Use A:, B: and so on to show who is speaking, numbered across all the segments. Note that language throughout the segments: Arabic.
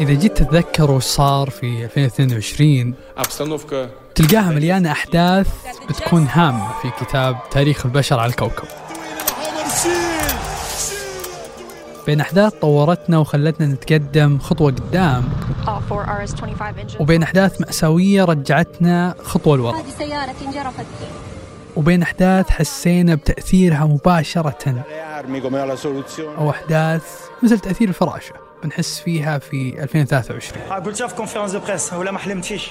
A: إذا جيت تتذكر وش صار في 2022 تلقاها مليانة أحداث بتكون هامة في كتاب تاريخ البشر على الكوكب. بين أحداث طورتنا وخلتنا نتقدم خطوة قدام وبين أحداث مأساوية رجعتنا خطوة لورا.
B: هذه سيارة انجرفت.
A: وبين أحداث حسينا بتأثيرها مباشرة. أو أحداث مثل تأثير الفراشة بنحس فيها في 2023
C: قلتها في conférence de presse ولا ما حلمتيش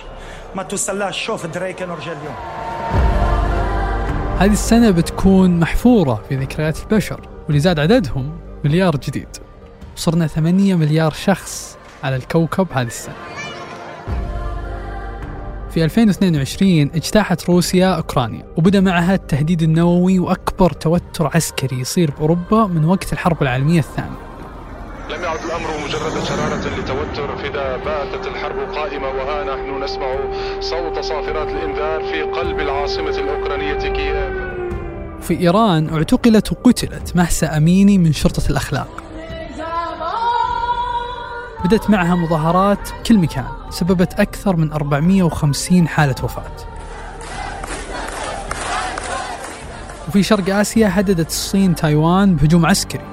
C: ما توصلهاش شوف الدراري كانوا رجال اليوم
A: هذه السنة بتكون محفورة في ذكريات البشر واللي زاد عددهم مليار جديد. وصرنا 8 مليار شخص على الكوكب هذه السنة. في 2022 اجتاحت روسيا أوكرانيا وبدأ معها التهديد النووي وأكبر توتر عسكري يصير بأوروبا من وقت الحرب العالمية الثانية.
D: لم يعد الأمر مجرد شرارة لتوتر فإذا باتت الحرب قائمة وها نحن نسمع صوت صافرات الإنذار في قلب العاصمة الأوكرانية كييف.
A: في إيران اعتقلت وقتلت مهسا أميني من شرطة الأخلاق. بدأت معها مظاهرات كل مكان سببت أكثر من 450 حالة وفاة. وفي شرق آسيا هددت الصين تايوان بهجوم عسكري.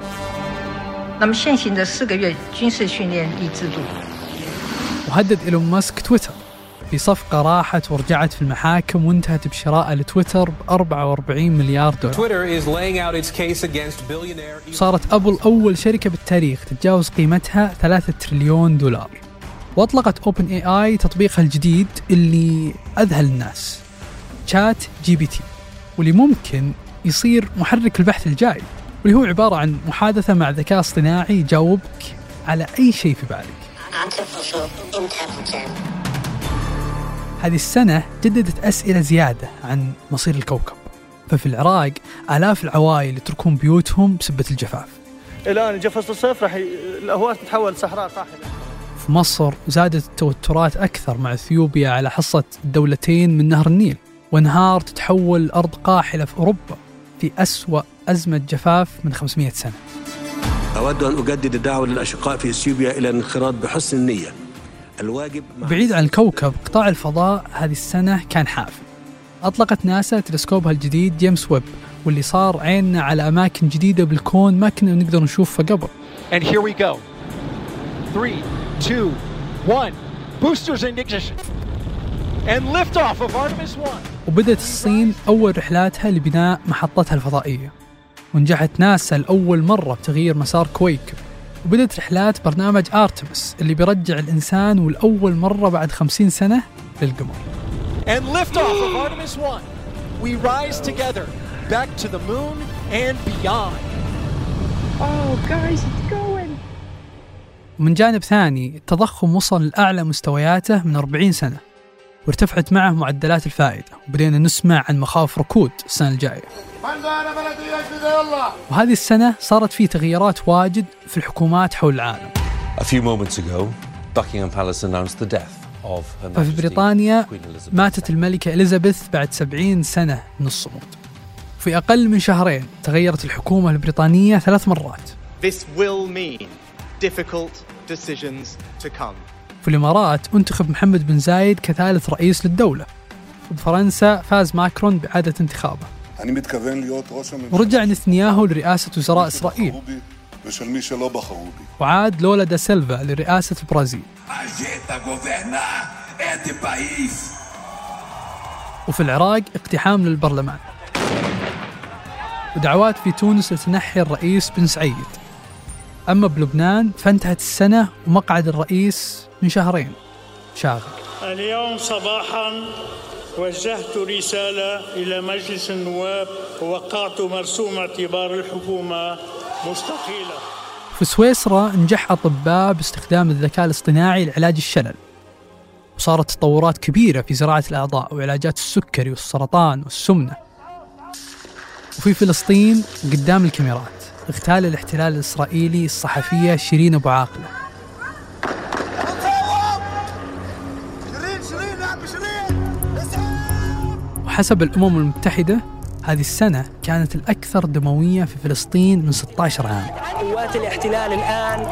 A: وهدد إيلون ماسك تويتر. في صفقة راحت ورجعت في المحاكم وانتهت بشراء لتويتر ب 44 مليار دولار.
E: Twitter is laying out its case against billionaire
A: صارت أبل أول شركة بالتاريخ تتجاوز قيمتها 3 تريليون دولار. وأطلقت OpenAI تطبيقها الجديد اللي أذهل الناس ChatGPT واللي ممكن يصير محرك البحث الجاي واللي هو عبارة عن محادثة مع ذكاء اصطناعي يجاوبك على أي شيء في بالك.
B: Artificial intelligence.
A: هذه السنة جددت أسئلة زيادة عن مصير الكوكب. ففي العراق آلاف العوائل يتركون بيوتهم بسبة الجفاف.
C: الآن جا فصل الصيف راح ي... تتحول صحراء قاحله
A: في مصر زادت التوترات أكثر مع إثيوبيا على حصة دولتين من نهر النيل. وانهار تتحول أرض قاحلة في أوروبا في أسوأ أزمة جفاف من 500 سنة.
F: أود أن أجدد الدعوة للأشقاء في إثيوبيا إلى الانخراط بحسن النية. الواجب مع
A: بعيد عن الكوكب قطاع الفضاء هذه السنة كان حافل أطلقت ناسا تلسكوبها الجديد جيمس ويب واللي صار عيننا على أماكن جديدة بالكون ما كنا نقدر نشوفها قبل
G: And here we go. Three, two, one. Boosters in ignition. And liftoff of Artemis 1.
A: وبدأت الصين أول رحلاتها لبناء محطتها الفضائية ونجحت ناسا لأول مرة بتغيير مسار كويكب وبدأت رحلات برنامج آرتمس اللي بيرجع الإنسان والأول مرة بعد خمسين سنة للقمر
G: And liftoff of Artemis 1. We rise together back to the moon and beyond.
A: ومن جانب ثاني التضخم وصل لأعلى مستوياته من 40 سنة وارتفعت معه معدلات الفائدة وبدينا نسمع عن مخاوف ركود السنة الجاية وهذه السنة صارت في تغييرات واجد في الحكومات حول العالم.
H: A few moments ago, Buckingham Palace announced the death of Her
A: ففي بريطانيا ماتت الملكة إليزابيث بعد 70 سنة من الصمود. في أقل من شهرين تغيرت الحكومة البريطانية ثلاث مرات.
I: This will mean difficult decisions to come.
A: في الإمارات انتخب محمد بن زايد كثالث رئيس للدولة. وبفرنسا فاز ماكرون بإعادة انتخابه.
J: אני מתכוון להיות ראש הממשלה
A: ورجع نتنياهو لرئاسة وزراء إسرائيل
J: בחרו בי ושל מי שלא בחרו בי.
A: وعاد لولا دا سيلفا لرئاسة البرازيل وفي العراق اقتحام للبرلمان ودعوات في تونس لتنحي الرئيس بن سعيد أما بلبنان فانتهت السنة ومقعد الرئيس من شهرين شاغل
C: اليوم صباحا وجهت رسالة إلى مجلس النواب ووقعت مرسوم اعتبار الحكومة مستقيلة
A: في سويسرا نجح أطباء باستخدام الذكاء الاصطناعي لعلاج الشلل. وصارت تطورات كبيرة في زراعة الأعضاء وعلاجات السكري والسرطان والسمنة. وفي فلسطين قدام الكاميرات اغتال الاحتلال الإسرائيلي الصحفية شيرين أبو عاقلة. وحسب الأمم المتحدة هذه السنة كانت الأكثر دموية في فلسطين من 16 عام.
K: قوات الاحتلال الآن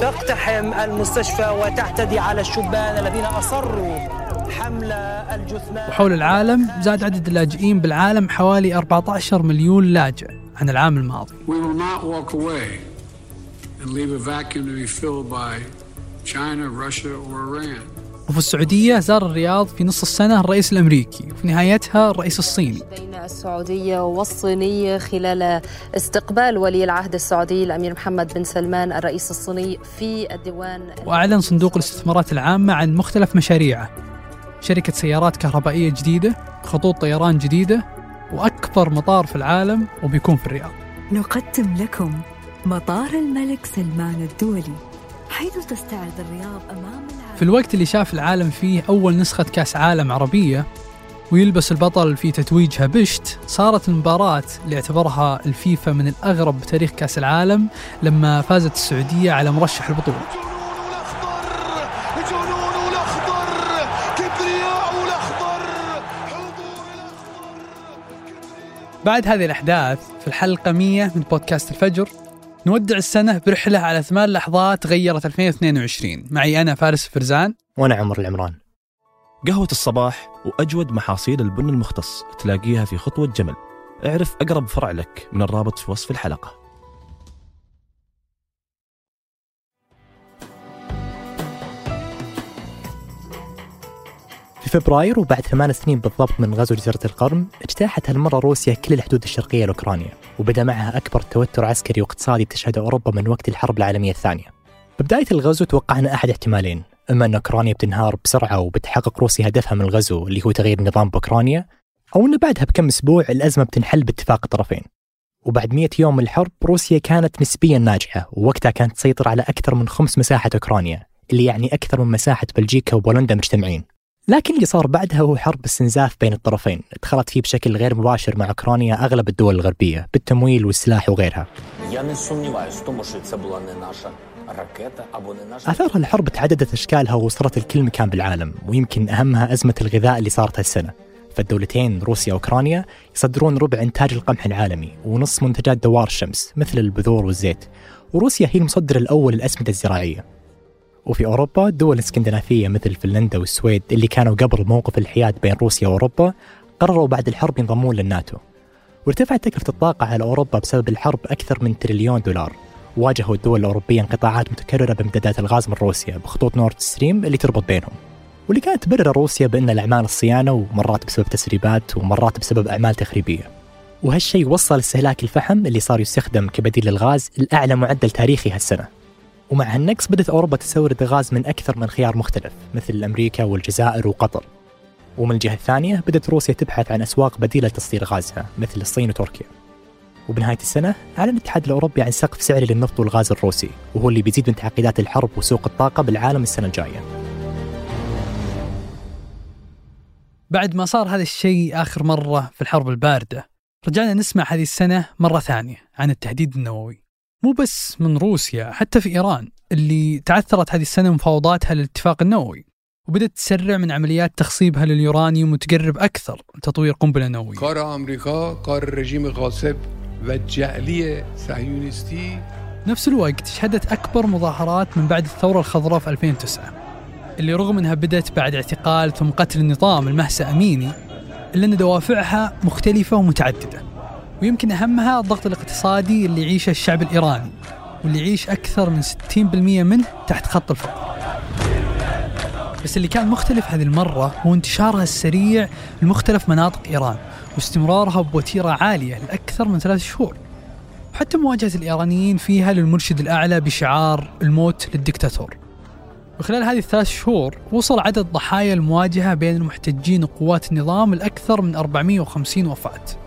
K: تقتحم المستشفى وتعتدي على الشبان الذين أصروا حمل الجثمان.
A: وحول العالم زاد عدد اللاجئين بالعالم حوالي 14 مليون لاجئ عن العام الماضي.
L: We will not walk away and leave a vacuum to be filled by China, Russia or Iran.
A: وفي السعودية زار الرياض في نص السنة الرئيس الأمريكي وفي نهايتها الرئيس الصيني.
M: بين السعودية والصينية خلال استقبال ولي العهد السعودي الأمير محمد بن سلمان الرئيس الصيني في الديوان.
A: وأعلن صندوق الاستثمارات العامة عن مختلف مشاريعه. شركة سيارات كهربائية جديدة خطوط طيران جديدة وأكبر مطار في العالم وبيكون في الرياض.
N: نقدم لكم مطار الملك سلمان الدولي حيث تستعرض الرياض أمام
A: في الوقت اللي شاف العالم فيه أول نسخة كأس عالم عربية ويلبس البطل في تتويجها بشت صارت المباراة اللي اعتبرها الفيفا من الأغرب بتاريخ كأس العالم لما فازت السعودية على مرشح البطولة. بعد هذه الأحداث في الحلقة 100 من بودكاست الفجر نودع السنة برحلة على ثمان لحظات غيرت 2022 معي أنا فارس فرزان.
O: وأنا عمر العمران.
P: قهوة الصباح وأجود محاصيل البن المختص تلاقيها في خطوة جمل. اعرف أقرب فرع لك من الرابط في وصف الحلقة.
O: فبراير وبعد ثمان سنين بالضبط من غزو جزيرة القرم اجتاحت هالمرة روسيا كل الحدود الشرقية لأوكرانيا وبدأ معها أكبر توتر عسكري واقتصادي بتشهده أوروبا من وقت الحرب العالمية الثانية. ببداية الغزو توقعنا أحد احتمالين إما أن أوكرانيا بتنهار بسرعة وبتحقق روسيا هدفها من الغزو اللي هو تغيير النظام بأوكرانيا أو أن بعدها بكم أسبوع الأزمة بتنحل باتفاق الطرفين. وبعد 100 يوم من الحرب روسيا كانت نسبيا ناجحة ووقتها كانت تسيطر على أكثر من خمس مساحة أوكرانيا اللي يعني أكثر من مساحة بلجيكا وبولندا مجتمعين. لكن اللي صار بعدها هو حرب استنزاف بين الطرفين. دخلت فيه بشكل غير مباشر مع أوكرانيا أغلب الدول الغربية بالتمويل والسلاح وغيرها. آثار الحرب تعددت أشكالها ووصلت لكل مكان بالعالم ويمكن أهمها أزمة الغذاء اللي صارت هالسنة. فالدولتين روسيا وأوكرانيا يصدرون ربع إنتاج القمح العالمي ونصف منتجات دوار الشمس مثل البذور والزيت. وروسيا هي المصدر الأول للأسمدة الزراعية. وفي أوروبا الدول الاسكندنافية مثل فنلندا والسويد اللي كانوا قبل موقف الحياد بين روسيا وأوروبا قرروا بعد الحرب ينضمون للناتو. وارتفعت تكلفة الطاقة على أوروبا بسبب الحرب أكثر من تريليون دولار. واجهوا الدول الأوروبية انقطاعات متكررة بامدادات الغاز من روسيا بخطوط نورد ستريم اللي تربط بينهم. واللي كانت تبرر روسيا بأنها أعمال صيانة ومرات بسبب تسريبات ومرات بسبب أعمال تخريبية. وهالشيء وصل استهلاك الفحم اللي صار يستخدم كبديل للغاز لأعلى معدل تاريخي هالسنة. ومع هالنقص بدأت أوروبا تستورد غاز من أكثر من خيار مختلف مثل أمريكا والجزائر وقطر. ومن الجهة الثانية بدأت روسيا تبحث عن أسواق بديلة لتصدير غازها مثل الصين وتركيا. وبنهاية السنة أعلن الاتحاد الأوروبي عن سقف سعري للنفط والغاز الروسي وهو اللي بيزيد من تعقيدات الحرب وسوق الطاقة بالعالم السنة الجاية.
A: بعد ما صار هذا الشيء آخر مرة في الحرب الباردة رجعنا نسمع هذه السنة مرة ثانية عن التهديد النووي. مو بس من روسيا حتى في إيران اللي تعثرت هذه السنة مفاوضاتها للاتفاق النووي وبدأت تسرع من عمليات تخصيبها لليورانيوم وتقرب أكثر لتطوير قنبلة نووية.
L: کار آمریکا کار رژیم غاصب و جعلی صهیونیستی
A: نفس الوقت شهدت أكبر مظاهرات من بعد الثورة الخضراء في 2009 اللي رغم أنها بدأت بعد اعتقال ثم قتل النظام المهسأ أميني إلا أن دوافعها مختلفة ومتعددة. ويمكن أهمها الضغط الاقتصادي اللي يعيشه الشعب الإيراني واللي يعيش أكثر من 60% منه تحت خط الفقر. بس اللي كان مختلف هذه المرة هو انتشارها السريع لمختلف مناطق إيران واستمرارها بوتيرة عالية لأكثر من ثلاث شهور. وحتى مواجهة الإيرانيين فيها للمرشد الأعلى بشعار الموت للدكتاتور. وخلال هذه الثلاث شهور وصل عدد ضحايا المواجهة بين المحتجين وقوات النظام لأكثر من 450 وفاة.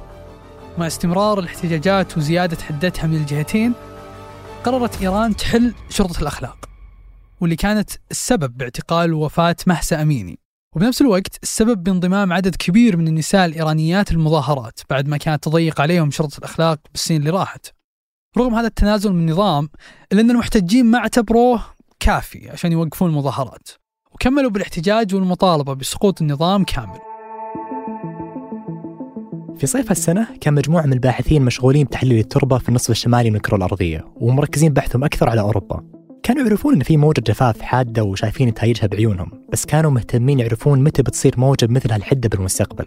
A: مع استمرار الاحتجاجات وزيادة حدتها من الجهتين قررت إيران تحل شرطة الأخلاق واللي كانت السبب باعتقال ووفاة مهسا أميني. وبنفس الوقت السبب بانضمام عدد كبير من النساء الإيرانيات للمظاهرات بعد ما كانت تضيق عليهم شرطة الأخلاق بالسنين اللي راحت. رغم هذا التنازل من النظام إلا أن المحتجين ما اعتبروه كافي عشان يوقفون المظاهرات وكملوا بالاحتجاج والمطالبة بسقوط النظام كامل.
O: في صيف هالسنة كان مجموعة من الباحثين مشغولين بتحليل التربة في النصف الشمالي من الكرة الأرضية ومركزين بحثهم أكثر على أوروبا. كانوا يعرفون إن في موجة جفاف حادة وشايفين نتائجها بعيونهم بس كانوا مهتمين يعرفون متى بتصير موجة بمثل هالحدة بالمستقبل.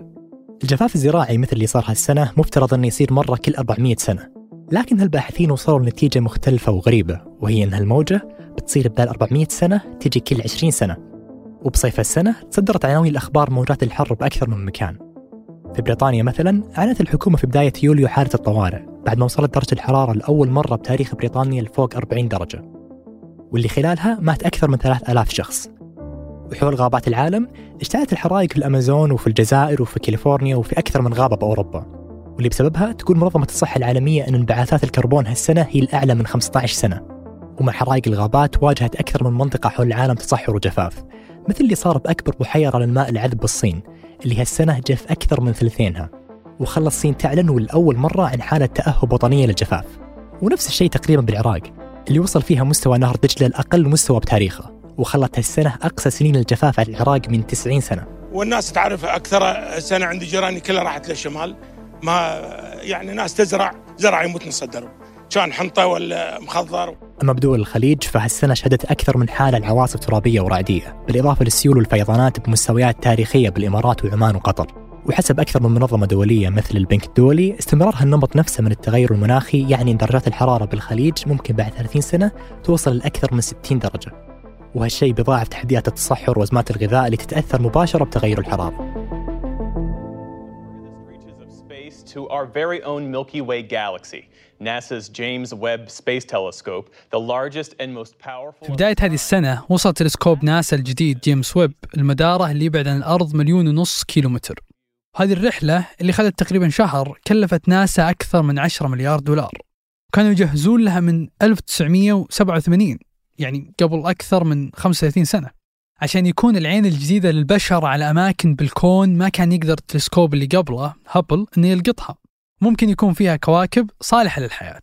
O: الجفاف الزراعي مثل اللي صار هالسنة مفترض أنه يصير مرة كل 400 سنة لكن هالباحثين وصلوا لنتيجة مختلفة وغريبة وهي أن هالموجة بتصير بدال 400 سنة تجي كل 20 سنة. وبصيف السنة تصدرت عناوين الأخبار موجات الحر بأكثر من مكان. في بريطانيا مثلا أعلنت الحكومة في بداية يوليو حالة الطوارئ بعد ما وصلت درجة الحرارة لأول مرة بتاريخ بريطانيا لفوق 40 درجة واللي خلالها مات أكثر من 3000 شخص. وحول غابات العالم اشتعلت الحرائق في الأمازون وفي الجزائر وفي كاليفورنيا وفي أكثر من غابة بأوروبا. واللي بسببها تقول منظمة الصحة العالمية أن انبعاثات الكربون هالسنة هي الأعلى من 15 سنة. ومع حرائق الغابات واجهت أكثر من منطقة حول العالم تصحر وجفاف مثل اللي صار بأكبر بحيرة للماء العذب بالصين. اللي هالسنة جف أكثر من ثلثينها وخلى الصين تعلن والأول مرة عن حالة تأهب وطنية للجفاف. ونفس الشيء تقريبا بالعراق اللي وصل فيها مستوى نهر دجلة لأقل مستوى بتاريخه وخلت هالسنة أقصى سنين الجفاف على العراق من 90 سنة.
Q: والناس تعرف أكثر سنة عندي جيراني كلها راحت للشمال ما يعني ناس تزرع زرع يموت نص الدرب كان حنطة ولا مخضر؟
O: أما بدول الخليج فهالسنة شهدت أكثر من حالة لعواصف ترابية ورعدية بالإضافة للسيول والفيضانات بمستويات تاريخية بالإمارات وعمان وقطر. وحسب أكثر من منظمة دولية مثل البنك الدولي استمرار هالنمط نفسه من التغير المناخي يعني أن درجات الحرارة بالخليج ممكن بعد 30 سنة توصل لأكثر من 60 درجة. وهالشيء بيضاعف تحديات التصحر وأزمات الغذاء اللي تتأثر مباشرة بتغير الحرارة.
R: To our very own Milky Way galaxy, NASA's James Webb Space Telescope, the largest and most powerful.
A: في بداية هذه السنة وصل تلسكوب ناسا الجديد جيمس ويب لمداره اللي يبعد عن الأرض مليون ونص كيلومتر. هذه الرحلة اللي خذت تقريبا شهر كلفت ناسا أكثر من 10 مليار دولار. كانوا يجهزون لها من 1987 يعني قبل أكثر من 35 سنة. عشان يكون العين الجديدة للبشر على أماكن بالكون ما كان يقدر التلسكوب اللي قبله هابل أنه يلقطها. ممكن يكون فيها كواكب صالحة للحياة.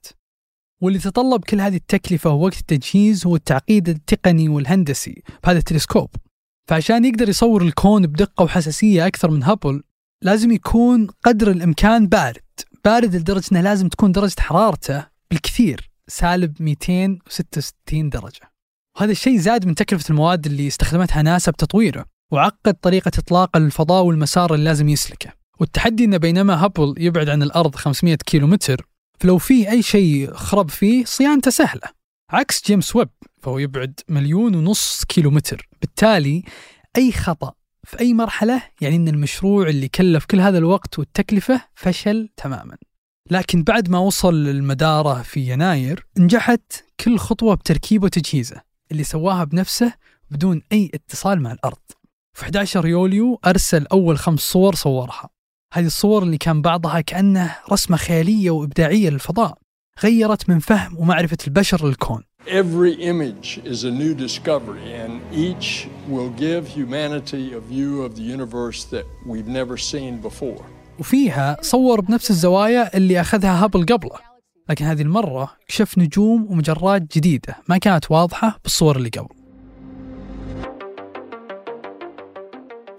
A: واللي تطلب كل هذه التكلفة ووقت التجهيز هو التعقيد التقني والهندسي بهذا التلسكوب. فعشان يقدر يصور الكون بدقة وحساسية أكثر من هابل لازم يكون قدر الإمكان بارد. بارد لدرجة أنه لازم تكون درجة حرارته بالكثير سالب 266 درجة. وهذا الشيء زاد من تكلفة المواد اللي استخدمتها ناسا بتطويره وعقد طريقة إطلاقه للفضاء والمسار اللي لازم يسلكه. والتحدي أنه بينما هابل يبعد عن الأرض 500 كيلو متر فلو في أي شيء خرب فيه صيانته سهلة. عكس جيمس ويب فهو يبعد مليون ونص كيلو متر بالتالي أي خطأ في أي مرحلة يعني أن المشروع اللي كلف كل هذا الوقت والتكلفة فشل تماما. لكن بعد ما وصل لمداره في يناير نجحت كل خطوة بتركيبه وتجهيزه. اللي سواها بنفسه بدون أي اتصال مع الأرض. في 11 يوليو أرسل أول خمس صور صورها. هذه الصور اللي كان بعضها كأنه رسمة خيالية وإبداعية للفضاء غيرت من فهم ومعرفة البشر للكون.
S: Every image is a new discovery, and each will give humanity a view of the universe that we've never seen before.
A: وفيها صور بنفس الزوايا اللي أخذها هابل قبله. لكن هذه المرة كشف نجوم ومجرات جديدة ما كانت واضحة بالصور اللي قبل.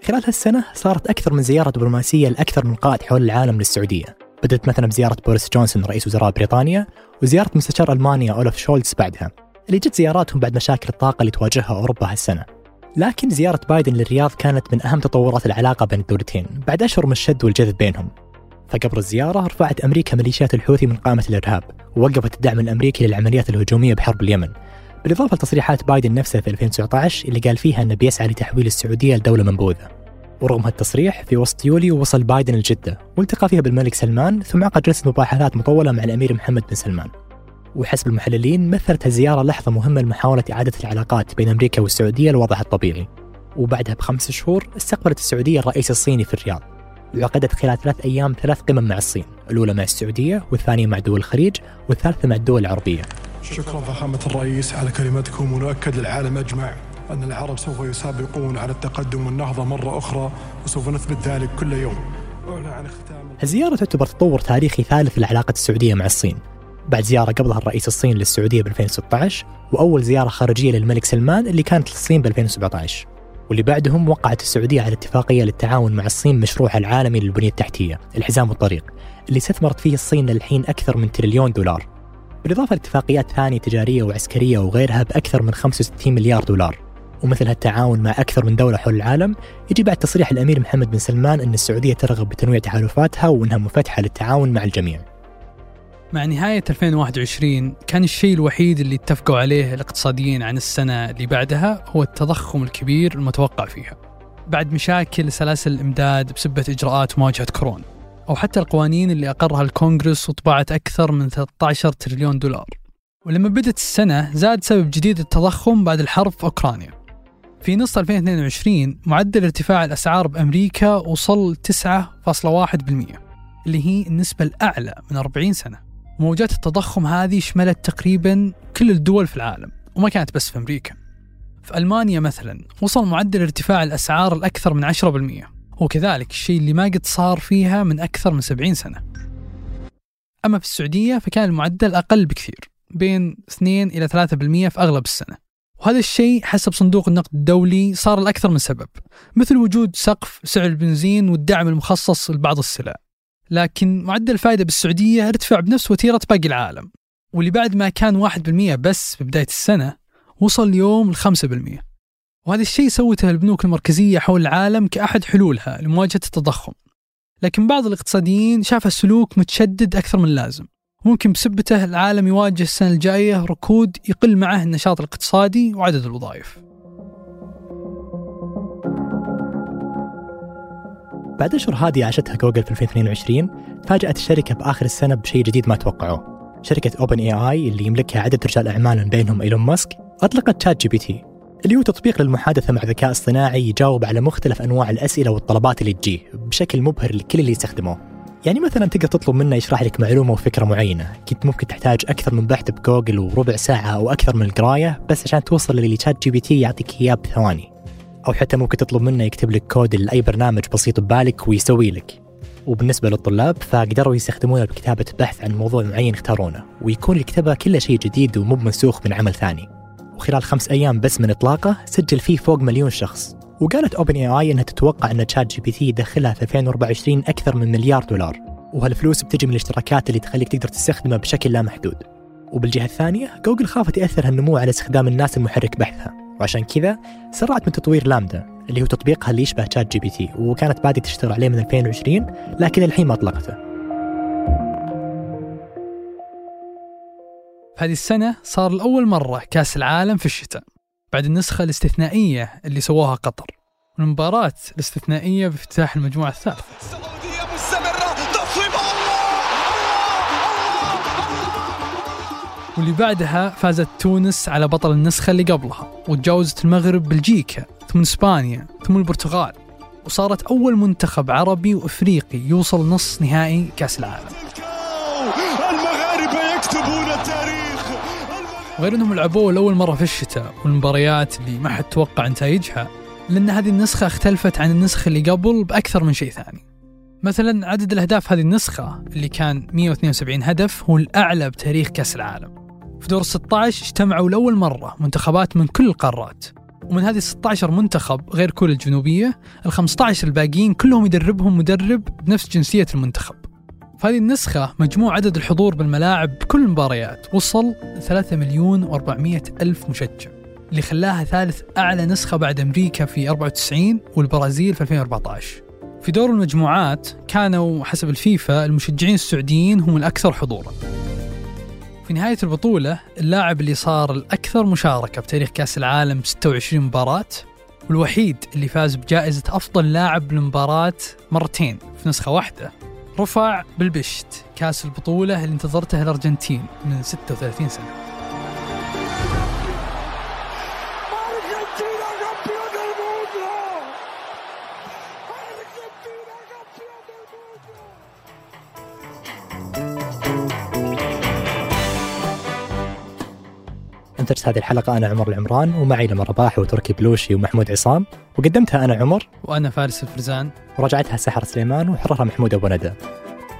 O: خلال هالسنة صارت أكثر من زيارة دبلوماسية لأكثر من قائد حول العالم للسعودية. بدأت مثلا بزيارة بوريس جونسون رئيس وزراء بريطانيا وزيارة مستشار ألمانيا أولف شولتز بعدها. اللي جت زياراتهم بعد مشاكل الطاقة اللي تواجهها أوروبا هالسنة. لكن زيارة بايدن للرياض كانت من أهم تطورات العلاقة بين الدولتين. بعد أشهر من الشد والجذب بينهم. فقبل الزيارة رفعت أمريكا ميليشيات الحوثي من قائمة الإرهاب ووقفت الدعم الأمريكي للعمليات الهجومية بحرب اليمن. بالإضافة لتصريحات بايدن نفسه في 2019 اللي قال فيها أنه بيسعى لتحويل السعودية لدولة منبوذة. ورغم هالتصريح في وسط يوليو وصل بايدن لجدة والتقى فيها بالملك سلمان ثم عقد جلسة مباحثات مطولة مع الأمير محمد بن سلمان. وحسب المحللين مثلت الزيارة لحظة مهمة لمحاولة إعادة العلاقات بين أمريكا والسعودية لوضعها الطبيعي. وبعدها بخمس شهور استقبلت السعودية الرئيس الصيني في الرياض. وعقدت خلال ثلاث أيام ثلاث قمم مع الصين الأولى مع السعودية والثانية مع دول الخليج والثالثة مع الدول العربية.
T: شكرا فخامة الرئيس على كلمتكم ونؤكد للعالم أجمع أن العرب سوف يسابقون على التقدم والنهضة مرة أخرى وسوف نثبت ذلك كل يوم.
O: الزيارة تعتبر تطور تاريخي ثالث لعلاقة السعودية مع الصين. بعد زيارة قبلها الرئيس الصيني للسعودية ب 2016 وأول زيارة خارجية للملك سلمان اللي كانت للصين ب 2017 واللي بعدهم وقعت السعودية على اتفاقية للتعاون مع الصين مشروعها العالمي للبنية التحتية الحزام والطريق اللي استثمرت فيه الصين للحين أكثر من تريليون دولار. بالإضافة لاتفاقيات ثانية تجارية وعسكرية وغيرها بأكثر من 65 مليار دولار. ومثل هالتعاون مع أكثر من دولة حول العالم يجي بعد تصريح الأمير محمد بن سلمان أن السعودية ترغب بتنويع تحالفاتها وأنها منفتحة للتعاون مع الجميع.
A: مع نهاية 2021 كان الشيء الوحيد اللي اتفقوا عليه الاقتصاديين عن السنة اللي بعدها هو التضخم الكبير المتوقع فيها. بعد مشاكل سلاسل الإمداد بسبة إجراءات مواجهة كورونا أو حتى القوانين اللي أقرها الكونغرس وطبعت أكثر من 13 تريليون دولار. ولما بدت السنة زاد سبب جديد التضخم بعد الحرب في أوكرانيا. في نص 2022 معدل ارتفاع الأسعار بأمريكا وصل 9.1% اللي هي النسبة الأعلى من 40 سنة. موجات التضخم هذه شملت تقريبا كل الدول في العالم وما كانت بس في أمريكا. في ألمانيا مثلا وصل معدل ارتفاع الأسعار الأكثر من 10% وكذلك الشيء اللي ما قد صار فيها من أكثر من 70 سنة. أما في السعودية فكان المعدل أقل بكثير بين 2 إلى 3% في أغلب السنة. وهذا الشيء حسب صندوق النقد الدولي صار لأكثر من سبب مثل وجود سقف سعر البنزين والدعم المخصص لبعض السلع. لكن معدل الفائدة بالسعودية ارتفع بنفس وتيرة باقي العالم واللي بعد ما كان 1% بس في بداية السنة وصل اليوم ل 5% وهذا الشيء سوته البنوك المركزية حول العالم كأحد حلولها لمواجهة التضخم. لكن بعض الاقتصاديين شاف السلوك متشدد أكثر من اللازم. ممكن بسبته العالم يواجه السنة الجاية ركود يقل معه النشاط الاقتصادي وعدد الوظائف.
O: بعد أشهر هادية عاشتها جوجل في 2022 فاجأت الشركة بآخر السنة بشيء جديد ما توقعوه. شركة OpenAI اللي يملكها عدد رجال أعمال من بينهم إيلون ماسك أطلقت ChatGPT اللي هو تطبيق للمحادثة مع ذكاء اصطناعي يجاوب على مختلف أنواع الأسئلة والطلبات اللي تجيه بشكل مبهر لكل اللي يستخدموه. يعني مثلا تقدر تطلب منه يشرح لك معلومة وفكرة معينة. كنت ممكن تحتاج أكثر من بحث بجوجل وربع ساعة أو أكثر من القراية بس عشان توصل للي ChatGPT يعطيك إياه بثواني. أو حتى ممكن تطلب منه يكتب لك كود لأي برنامج بسيط ببالك ويسوي لك. وبالنسبة للطلاب فقدروا يستخدمونه بكتابة بحث عن موضوع معين اختارونه ويكون الكتابة كله شيء جديد ومو منسوخ من عمل ثاني. وخلال خمس أيام بس من إطلاقه سجل فيه فوق مليون شخص. وقالت OpenAI إنها تتوقع إن ChatGPT يدخلها في 2024 أكثر من مليار دولار. وهالفلوس بتجي من الاشتراكات اللي تخليك تقدر تستخدمه بشكل لا محدود. وبالجهة الثانية جوجل خافت يأثر هالنمو على استخدام الناس لمحرك بحثها. وعشان كذا سرعت من تطوير لامدا اللي هو تطبيقها اللي يشبه ChatGPT وكانت بادية تشتغل عليه من 2020 لكن الحين ما أطلقته
A: هذه السنة صار لأول مرة كأس العالم في الشتاء بعد النسخة الاستثنائية اللي سووها قطر والمباراة الاستثنائية بافتتاح المجموعة الثالثة. واللي بعدها فازت تونس على بطل النسخة اللي قبلها وتجاوزت المغرب بلجيكا ثم إسبانيا ثم البرتغال وصارت أول منتخب عربي وإفريقي يوصل نص نهائي كأس العالم
U: المغاربة يكتبون التاريخ
A: وغير إنهم لعبوه لأول مرة في الشتاء والمباريات اللي ما حد توقع نتائجها لأن هذه النسخة اختلفت عن النسخة اللي قبل بأكثر من شيء ثاني. مثلا عدد الأهداف هذه النسخة اللي كان 172 هدف هو الأعلى بتاريخ كأس العالم. في دور 16 اجتمعوا لأول مرة منتخبات من كل القارات. ومن هذه 16 منتخب غير كوريا الجنوبية، ال 15 الباقيين كلهم يدربهم مدرب بنفس جنسية المنتخب. في هذه النسخة مجموع عدد الحضور بالملاعب بكل المباريات وصل 3 مليون و400 ألف مشجع اللي خلاها ثالث أعلى نسخة بعد أمريكا في 94 والبرازيل في 2014 في دور المجموعات كانوا حسب الفيفا المشجعين السعوديين هم الأكثر حضورا في نهاية البطولة اللاعب اللي صار الأكثر مشاركة بتاريخ كأس العالم 26 مباراة والوحيد اللي فاز بجائزة أفضل لاعب للمباراة مرتين في نسخة واحدة رفع بالبشت كأس البطولة اللي انتظرته الأرجنتين من 36 سنة.
O: أنتجت هذه الحلقة أنا عمر العمران ومعي لما رباح وتركي بلوشي ومحمود عصام. وقدمتها أنا عمر.
A: وأنا فارس الفرزان.
O: وراجعتها سحر سليمان وحررها محمود أبو ندى.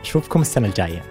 O: نشوفكم السنة الجاية.